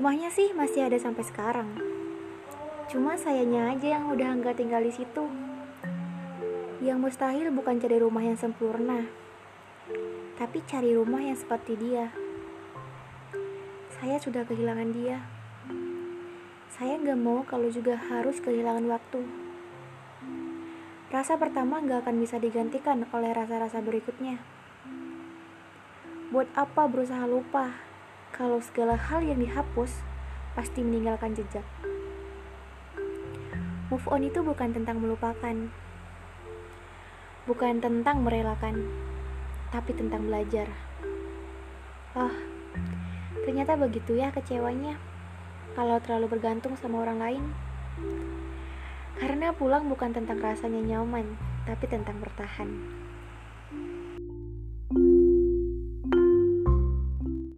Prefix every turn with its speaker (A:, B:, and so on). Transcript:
A: Rumahnya sih masih ada sampai sekarang. Cuma sayanya aja yang udah nggak tinggal di situ. Yang mustahil bukan cari rumah yang sempurna, tapi cari rumah yang seperti dia. Saya sudah kehilangan dia. Saya gak mau kalau juga harus kehilangan waktu. Rasa pertama gak akan bisa digantikan oleh rasa-rasa berikutnya. Buat apa berusaha lupa kalau segala hal yang dihapus pasti meninggalkan jejak? Move on itu bukan tentang melupakan, bukan tentang merelakan, tapi tentang belajar. Oh, ternyata begitu ya kecewanya kalau terlalu bergantung sama orang lain. Karena pulang bukan tentang rasanya nyaman, tapi tentang bertahan.